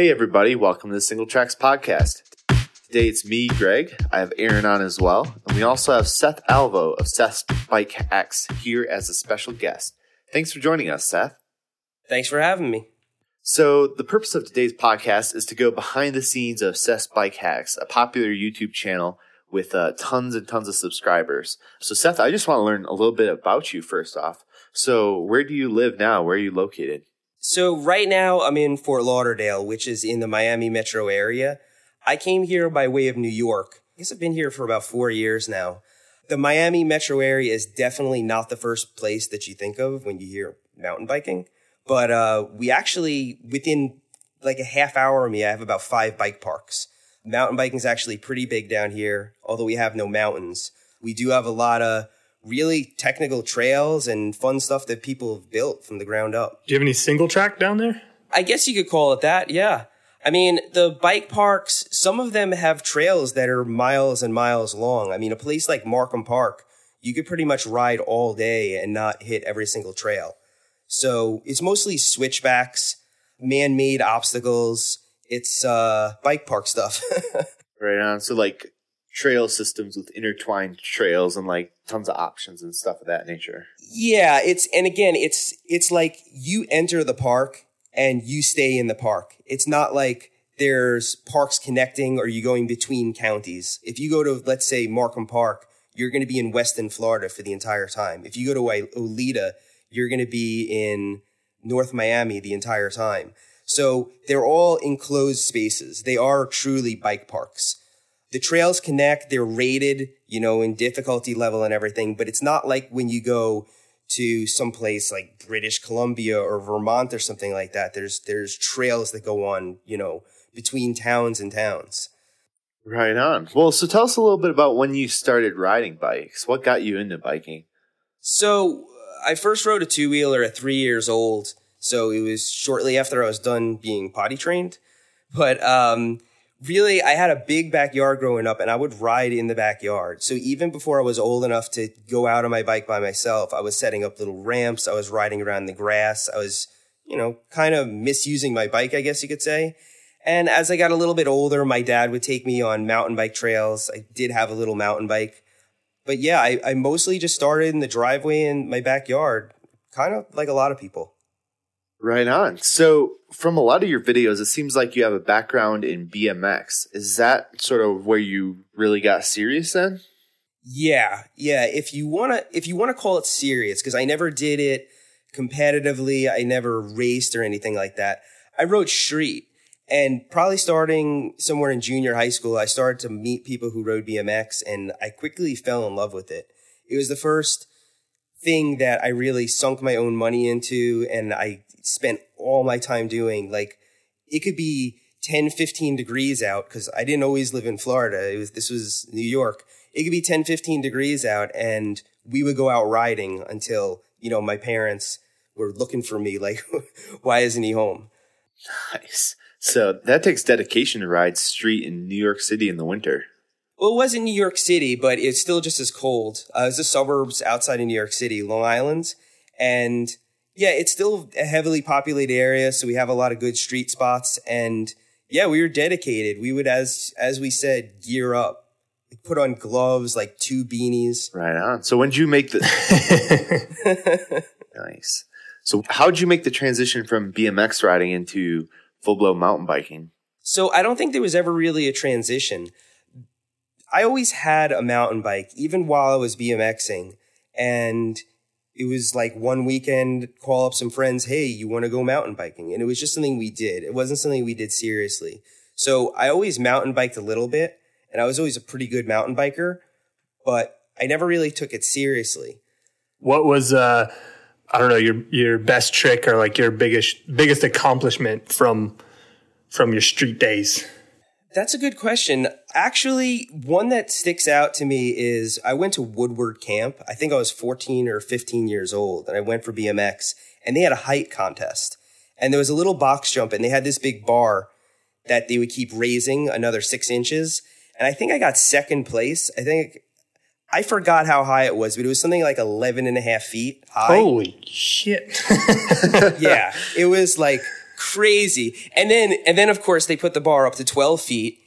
Hey, everybody, welcome to the Singletracks Podcast. Today it's me, Greg. I have Aaron on as well. And we also have Seth Alvo of Seth's Bike Hacks here as a special guest. Thanks for joining us, Seth. Thanks for having me. So, the purpose of today's podcast is to go behind the scenes of Seth's Bike Hacks, a popular YouTube channel with uh, tons and tons of subscribers. So, Seth, I just want to learn a little bit about you first off. So, where do you live now? Where are you located? So, right now I'm in Fort Lauderdale, which is in the Miami metro area. I came here by way of New York. I guess I've been here for about four years now. The Miami metro area is definitely not the first place that you think of when you hear mountain biking. But uh, we actually, within like a half hour of me, I have about five bike parks. Mountain biking is actually pretty big down here, although we have no mountains. We do have a lot of really technical trails and fun stuff that people have built from the ground up. Do you have any single track down there? I guess you could call it that, yeah. I mean, the bike parks, some of them have trails that are miles and miles long. I mean, a place like Markham Park, you could pretty much ride all day and not hit every single trail. So it's mostly switchbacks, man made obstacles. It's uh, bike park stuff. right on. So, like trail systems with intertwined trails and like tons of options and stuff of that nature. Yeah, it's and again, it's it's like you enter the park and you stay in the park. It's not like there's parks connecting or you going between counties. If you go to let's say Markham Park, you're going to be in Weston, Florida for the entire time. If you go to Oleta, you're going to be in North Miami the entire time. So they're all enclosed spaces. They are truly bike parks. The trails connect, they're rated, you know, in difficulty level and everything, but it's not like when you go to some place like British Columbia or Vermont or something like that. There's there's trails that go on, you know, between towns and towns. Right on. Well, so tell us a little bit about when you started riding bikes. What got you into biking? So I first rode a two wheeler at three years old. So it was shortly after I was done being potty trained. But um, really, I had a big backyard growing up and I would ride in the backyard. So even before I was old enough to go out on my bike by myself, I was setting up little ramps. I was riding around the grass. I was, you know, kind of misusing my bike, I guess you could say. And as I got a little bit older, my dad would take me on mountain bike trails. I did have a little mountain bike but yeah, I, I mostly just started in the driveway in my backyard, kind of like a lot of people. Right on. So, from a lot of your videos, it seems like you have a background in BMX. Is that sort of where you really got serious then? Yeah, yeah. If you wanna, if you wanna call it serious, because I never did it competitively. I never raced or anything like that. I rode street, and probably starting somewhere in junior high school, I started to meet people who rode BMX and I quickly fell in love with it. It was the first thing that I really sunk my own money into and I spent all my time doing. Like it could be 10, 15 degrees out because I didn't always live in Florida. It was, this was New York. It could be 10, 15 degrees out and we would go out riding until, you know, my parents were looking for me like, why isn't he home? Nice. So that takes dedication to ride street in New York City in the winter. Well, it wasn't New York City, but it's still just as cold. Uh, it's the suburbs outside of New York City, Long Island. And yeah, it's still a heavily populated area. So we have a lot of good street spots. And yeah, we were dedicated. We would, as, as we said, gear up, put on gloves, like two beanies. Right on. So when did you make the, nice. So how did you make the transition from BMX riding into full blown mountain biking? So I don't think there was ever really a transition. I always had a mountain bike, even while I was BMXing. And it was like one weekend, call up some friends, hey, you want to go mountain biking? And it was just something we did. It wasn't something we did seriously. So I always mountain biked a little bit, and I was always a pretty good mountain biker, but I never really took it seriously. What was uh I don't know your your best trick or like your biggest biggest accomplishment from from your street days? That's a good question. Actually, one that sticks out to me is I went to Woodward Camp. I think I was 14 or 15 years old and I went for BMX and they had a height contest. And there was a little box jump and they had this big bar that they would keep raising another six inches. And I think I got second place. I think I forgot how high it was, but it was something like 11 and a half feet high. Holy shit. yeah. It was like crazy. And then, and then of course they put the bar up to 12 feet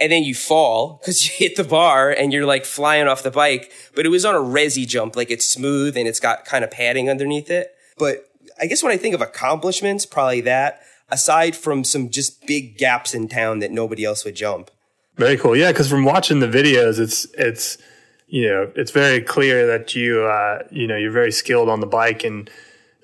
and then you fall because you hit the bar and you're like flying off the bike. But it was on a resi jump, like it's smooth and it's got kind of padding underneath it. But I guess when I think of accomplishments, probably that aside from some just big gaps in town that nobody else would jump. Very cool. Yeah, because from watching the videos, it's it's you know it's very clear that you uh, you know you're very skilled on the bike and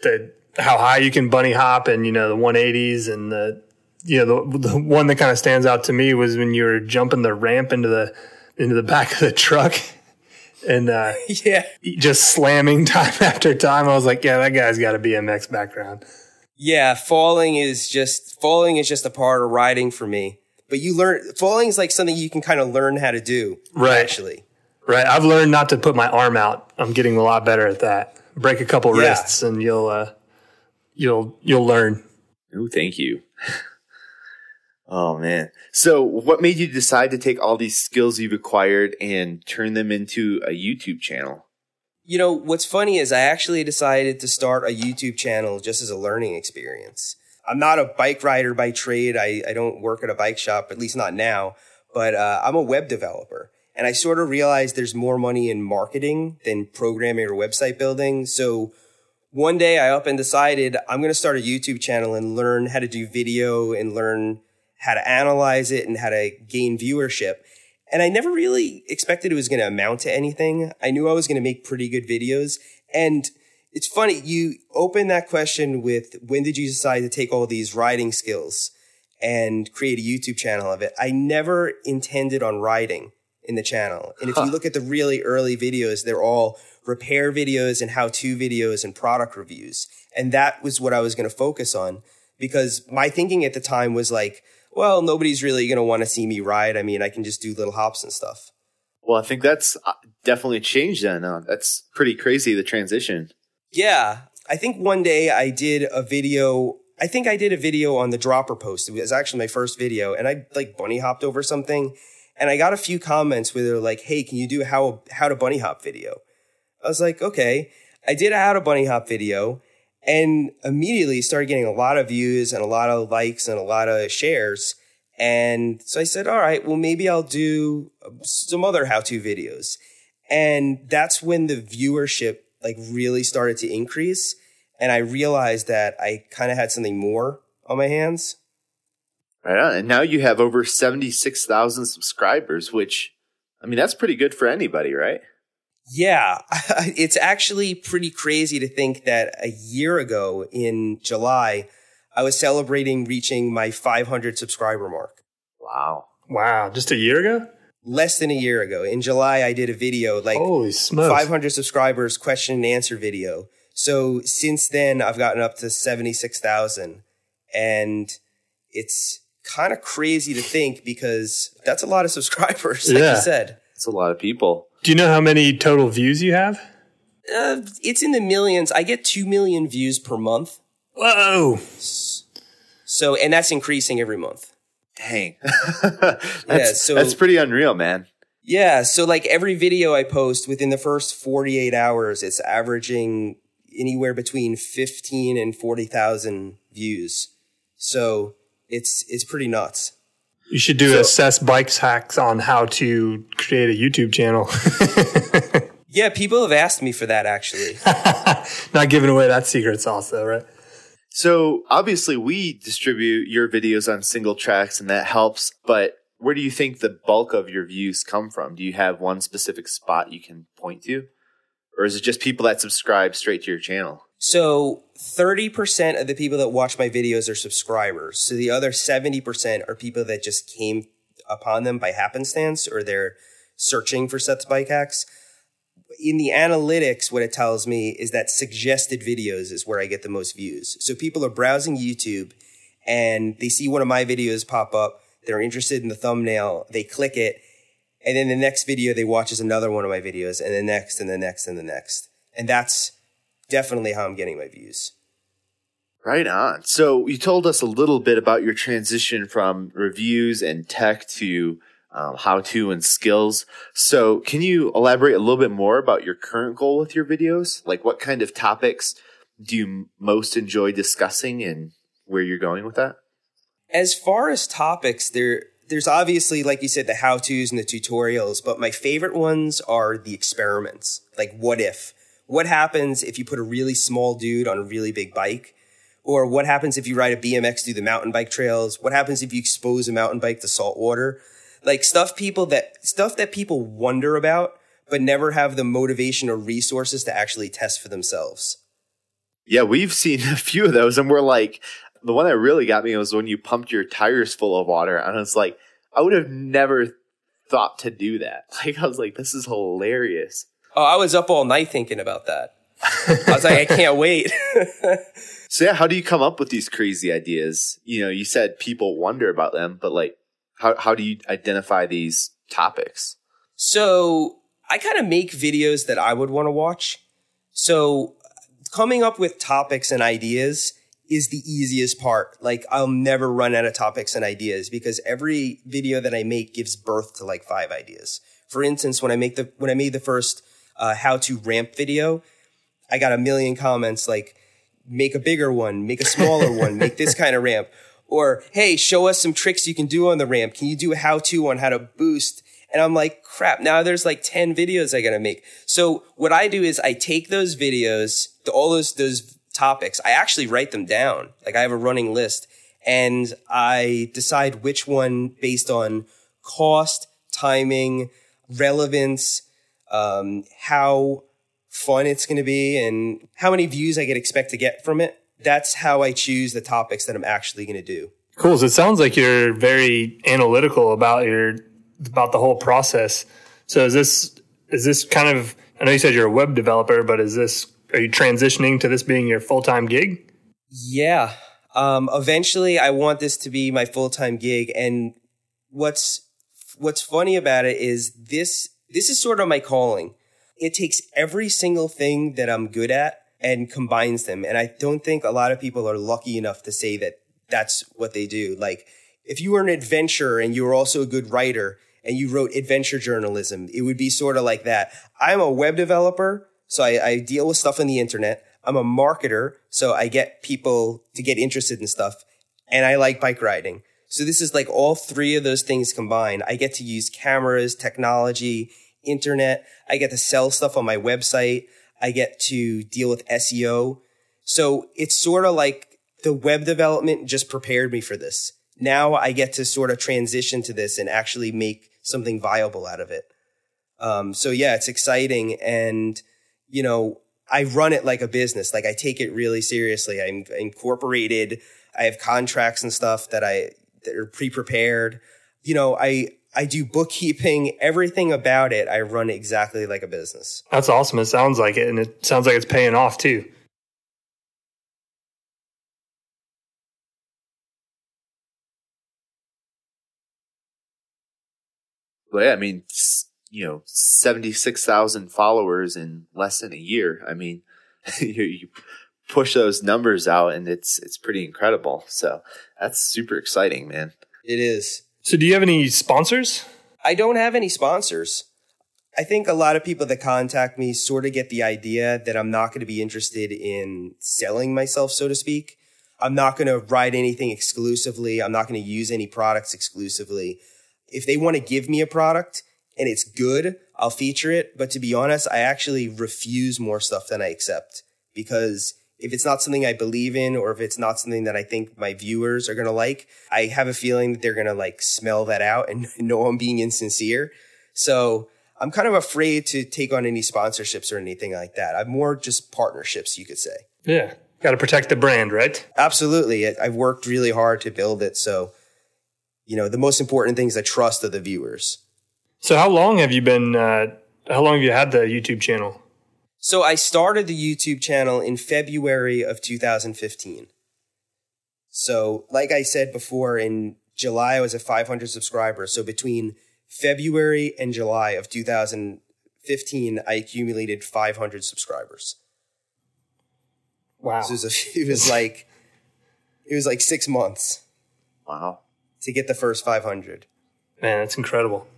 the how high you can bunny hop and you know the 180s and the you know the, the one that kind of stands out to me was when you were jumping the ramp into the into the back of the truck and uh, yeah. just slamming time after time. I was like yeah that guy's got a bmx background. Yeah falling is just falling is just a part of riding for me. But you learn falling is like something you can kind of learn how to do right. actually. Right. I've learned not to put my arm out. I'm getting a lot better at that. Break a couple yeah. wrists and you'll uh, you'll you'll learn. Oh thank you oh man so what made you decide to take all these skills you've acquired and turn them into a youtube channel you know what's funny is i actually decided to start a youtube channel just as a learning experience I'm not a bike rider by trade. I, I don't work at a bike shop, at least not now, but uh, I'm a web developer. And I sort of realized there's more money in marketing than programming or website building. So one day I up and decided I'm going to start a YouTube channel and learn how to do video and learn how to analyze it and how to gain viewership. And I never really expected it was going to amount to anything. I knew I was going to make pretty good videos. And it's funny. You open that question with when did you decide to take all these riding skills and create a YouTube channel of it? I never intended on riding in the channel. And if huh. you look at the really early videos, they're all repair videos and how to videos and product reviews. And that was what I was going to focus on because my thinking at the time was like, well, nobody's really going to want to see me ride. I mean, I can just do little hops and stuff. Well, I think that's uh, definitely changed then. Uh, that's pretty crazy, the transition. Yeah. I think one day I did a video. I think I did a video on the dropper post. It was actually my first video and I like bunny hopped over something and I got a few comments where they're like, Hey, can you do how, how to bunny hop video? I was like, okay. I did a how to bunny hop video and immediately started getting a lot of views and a lot of likes and a lot of shares. And so I said, all right, well, maybe I'll do uh, some other how to videos. And that's when the viewership like really started to increase. And I realized that I kind of had something more on my hands. Right on. And now you have over 76,000 subscribers, which, I mean, that's pretty good for anybody, right? Yeah. it's actually pretty crazy to think that a year ago in July, I was celebrating reaching my 500 subscriber mark. Wow. Wow. Just a year ago? less than a year ago. In July, I did a video like Holy smokes. 500 subscribers question and answer video. So since then, I've gotten up to 76,000 and it's kind of crazy to think because that's a lot of subscribers, like yeah. you said. It's a lot of people. Do you know how many total views you have? Uh, it's in the millions. I get 2 million views per month. Whoa. So, and that's increasing every month. Dang. that's, yeah, so that's pretty unreal, man. Yeah. So like every video I post within the first 48 hours, it's averaging anywhere between 15 and 40,000 views. So it's, it's pretty nuts. You should do so, a Seth's Bike Hacks on how to create a YouTube channel. yeah, people have asked me for that actually. Not giving away that secret sauce though, right? So obviously we distribute your videos on Singletracks and that helps, but where do you think the bulk of your views come from? Do you have one specific spot you can point to? Or is it just people that subscribe straight to your channel? So 30% of the people that watch my videos are subscribers. So the other 70% are people that just came upon them by happenstance or they're searching for Seth's bike hacks in the analytics, what it tells me is that suggested videos is where I get the most views. So people are browsing YouTube and they see one of my videos pop up. They're interested in the thumbnail. They click it. And then the next video they watch is another one of my videos and the next and the next and the next. And that's definitely how I'm getting my views. Right on. So you told us a little bit about your transition from reviews and tech to um, how to and skills. So, can you elaborate a little bit more about your current goal with your videos? Like, what kind of topics do you most enjoy discussing, and where you're going with that? As far as topics, there there's obviously, like you said, the how to's and the tutorials, but my favorite ones are the experiments. Like, what if? What happens if you put a really small dude on a really big bike? Or what happens if you ride a BMX through the mountain bike trails? What happens if you expose a mountain bike to salt water? Like stuff people that, stuff that people wonder about, but never have the motivation or resources to actually test for themselves. Yeah, we've seen a few of those and we're like, the one that really got me was when you pumped your tires full of water. And it's like, I would have never thought to do that. Like, I was like, this is hilarious. Oh, I was up all night thinking about that. I was like, I can't wait. so, yeah, how do you come up with these crazy ideas? You know, you said people wonder about them, but like, how, how do you identify these topics? So, I kind of make videos that I would want to watch. So, coming up with topics and ideas is the easiest part. Like I'll never run out of topics and ideas because every video that I make gives birth to like five ideas. For instance, when I make the when I made the first uh, how to ramp video, I got a million comments like make a bigger one, make a smaller one, make this kind of ramp. Or, hey, show us some tricks you can do on the ramp. Can you do a how to on how to boost? And I'm like, crap, now there's like 10 videos I gotta make. So what I do is I take those videos, all those, those topics. I actually write them down. Like I have a running list and I decide which one based on cost, timing, relevance, um, how fun it's going to be and how many views I get expect to get from it. That's how I choose the topics that I'm actually going to do. Cool. So it sounds like you're very analytical about your about the whole process. So is this is this kind of I know you said you're a web developer, but is this are you transitioning to this being your full time gig? Yeah. Um, eventually, I want this to be my full time gig. And what's what's funny about it is this this is sort of my calling. It takes every single thing that I'm good at and combines them. And I don't think a lot of people are lucky enough to say that that's what they do. Like, if you were an adventurer and you were also a good writer and you wrote adventure journalism, it would be sort of like that. I'm a web developer so I, I deal with stuff on the internet. I'm a marketer. So I get people to get interested in stuff and I like bike riding. So this is like all three of those things combined. I get to use cameras, technology, internet. I get to sell stuff on my website. I get to deal with SEO. So it's sort of like the web development just prepared me for this. Now I get to sort of transition to this and actually make something viable out of it. Um, so yeah, it's exciting. And you know, I run it like a business. Like I take it really seriously. I'm incorporated. I have contracts and stuff that I that are pre-prepared. You know, I I do bookkeeping, everything about it. I run exactly like a business. That's awesome. It sounds like it, and it sounds like it's paying off too. Well, yeah, I mean, you know 76,000 followers in less than a year. I mean, you, you, push those numbers out and it's it's pretty incredible. So that's super exciting, man. It is. So do you have any sponsors? I don't have any sponsors. I think a lot of people that contact me sort of get the idea that I'm not going to be interested in selling myself, so to speak. I'm not going to write anything exclusively. I'm not going to use any products exclusively. If they want to give me a product and it's good, I'll feature it. But to be honest, I actually refuse more stuff than I accept because if it's not something I believe in or if it's not something that I think my viewers are going to like, I have a feeling that they're going to like smell that out and know I'm being insincere. So I'm kind of afraid to take on any sponsorships or anything like that. I'm more just partnerships, you could say. Yeah. Got to protect the brand, right? Absolutely. I've worked really hard to build it. So, you know, the most important thing is the trust of the viewers. So how long have you been? Uh, how long have you had the YouTube channel? So I started the YouTube channel in February of 2015. So, like I said before, in July I was at 500 subscribers. So between February and July of 2015, I accumulated 500 subscribers. Wow! So it, was a, it was like it was like six months. Wow! To get the first 500. Man, that's incredible.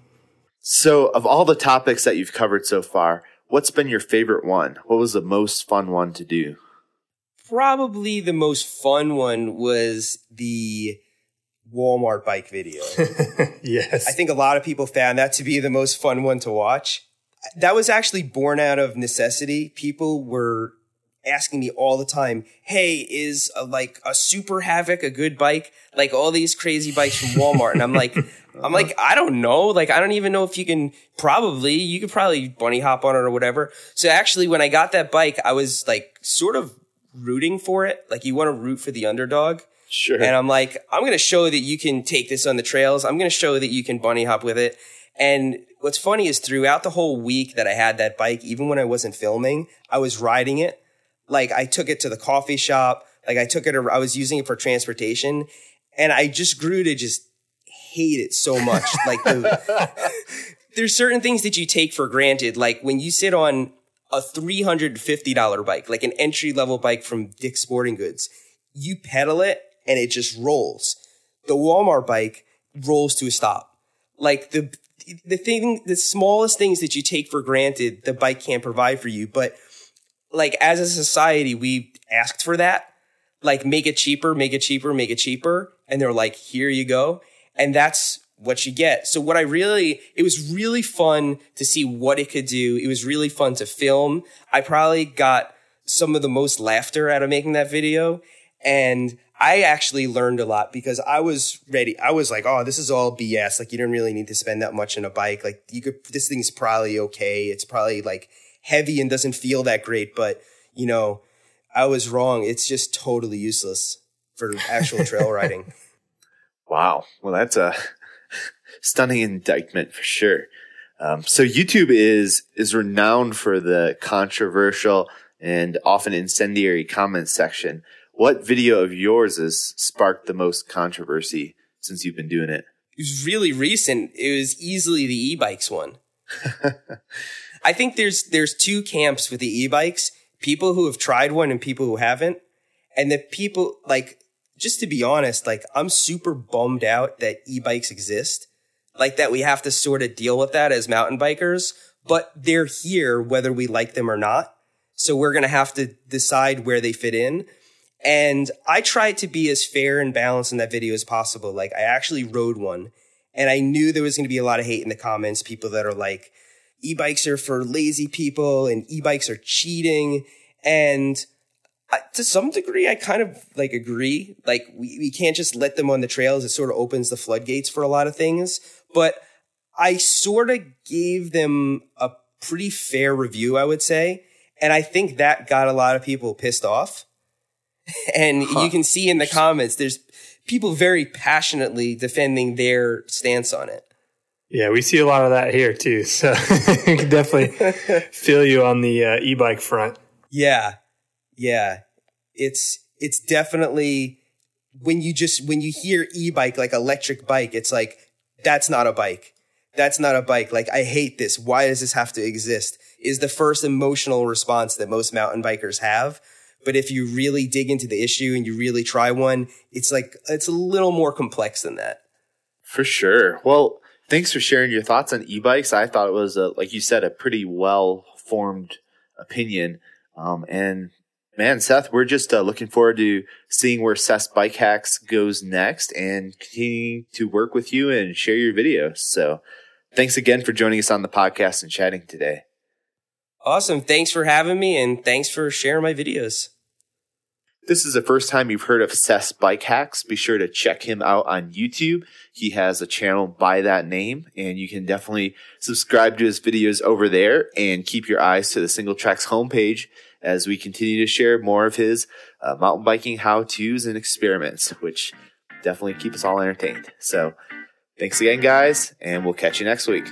So, of all the topics that you've covered so far, what's been your favorite one? What was the most fun one to do? probably the most fun one was the Walmart bike video. yes. I think a lot of people found that to be the most fun one to watch. That was actually born out of necessity. People were asking me all the time, "Hey, is a, like a Super Havoc a good bike? Like all these crazy bikes from Walmart?" And I'm like, uh-huh. I'm like, I don't know. Like, I don't even know if you can. Probably, you could probably bunny hop on it or whatever. So actually, when I got that bike, I was like, sort of rooting for it. Like, you want to root for the underdog. Sure. And I'm like, I'm going to show that you can take this on the trails. I'm going to show that you can bunny hop with it. And what's funny is throughout the whole week that I had that bike, even when I wasn't filming, I was riding it. Like I took it to the coffee shop. Like I took it, I was using it for transportation and I just grew to just hate it so much. like the, there's certain things that you take for granted. Like when you sit on a $350 bike, like an entry level bike from Dick's Sporting Goods, you pedal it and it just rolls. The Walmart bike rolls to a stop. Like the the thing, the smallest things that you take for granted, the bike can't provide for you. But like as a society, we asked for that. Like make it cheaper, make it cheaper, make it cheaper, and they're like, here you go, and that's what you get. So what I really, it was really fun to see what it could do. It was really fun to film. I probably got some of the most laughter out of making that video. And I actually learned a lot because I was ready. I was like, oh, this is all BS. Like, you don't really need to spend that much on a bike. Like, you could, this thing's probably okay. It's probably like heavy and doesn't feel that great. But, you know, I was wrong. It's just totally useless for actual trail riding. Wow. Well, that's a stunning indictment for sure. Um, so YouTube is is renowned for the controversial and often incendiary comments section. What video of yours has sparked the most controversy since you've been doing it? It was really recent. It was easily the e-bikes one. I think there's there's two camps with the e-bikes: people who have tried one and people who haven't. And the people like just to be honest, like I'm super bummed out that e-bikes exist. Like that we have to sort of deal with that as mountain bikers, but they're here whether we like them or not. So we're going to have to decide where they fit in. And I tried to be as fair and balanced in that video as possible. Like I actually rode one and I knew there was going to be a lot of hate in the comments. People that are like, e-bikes are for lazy people and e-bikes are cheating. And I, to some degree, I kind of like agree. Like we, we can't just let them on the trails. It sort of opens the floodgates for a lot of things. But I sort of gave them a pretty fair review, I would say. And I think that got a lot of people pissed off. And huh. you can see in the comments, there's people very passionately defending their stance on it. Yeah, we see a lot of that here too. So definitely feel you on the uh, e-bike front. Yeah. Yeah. It's, it's definitely when you just, when you hear e-bike, like electric bike, it's like, that's not a bike. That's not a bike. Like, I hate this. Why does this have to exist? Is the first emotional response that most mountain bikers have. But if you really dig into the issue and you really try one, it's like, it's a little more complex than that. For sure. Well, thanks for sharing your thoughts on e-bikes. I thought it was, a, like you said, a pretty well formed opinion. Um, and man, Seth, we're just uh, looking forward to seeing where Seth's Bike Hacks goes next and continuing to work with you and share your videos. So thanks again for joining us on the podcast and chatting today. Awesome. Thanks for having me and thanks for sharing my videos this is the first time you've heard of Seth's Bike Hacks, be sure to check him out on YouTube. He has a channel by that name, and you can definitely subscribe to his videos over there and keep your eyes to the Singletracks homepage as we continue to share more of his uh, mountain biking how to's and experiments, which definitely keep us all entertained. So, thanks again, guys, and we'll catch you next week.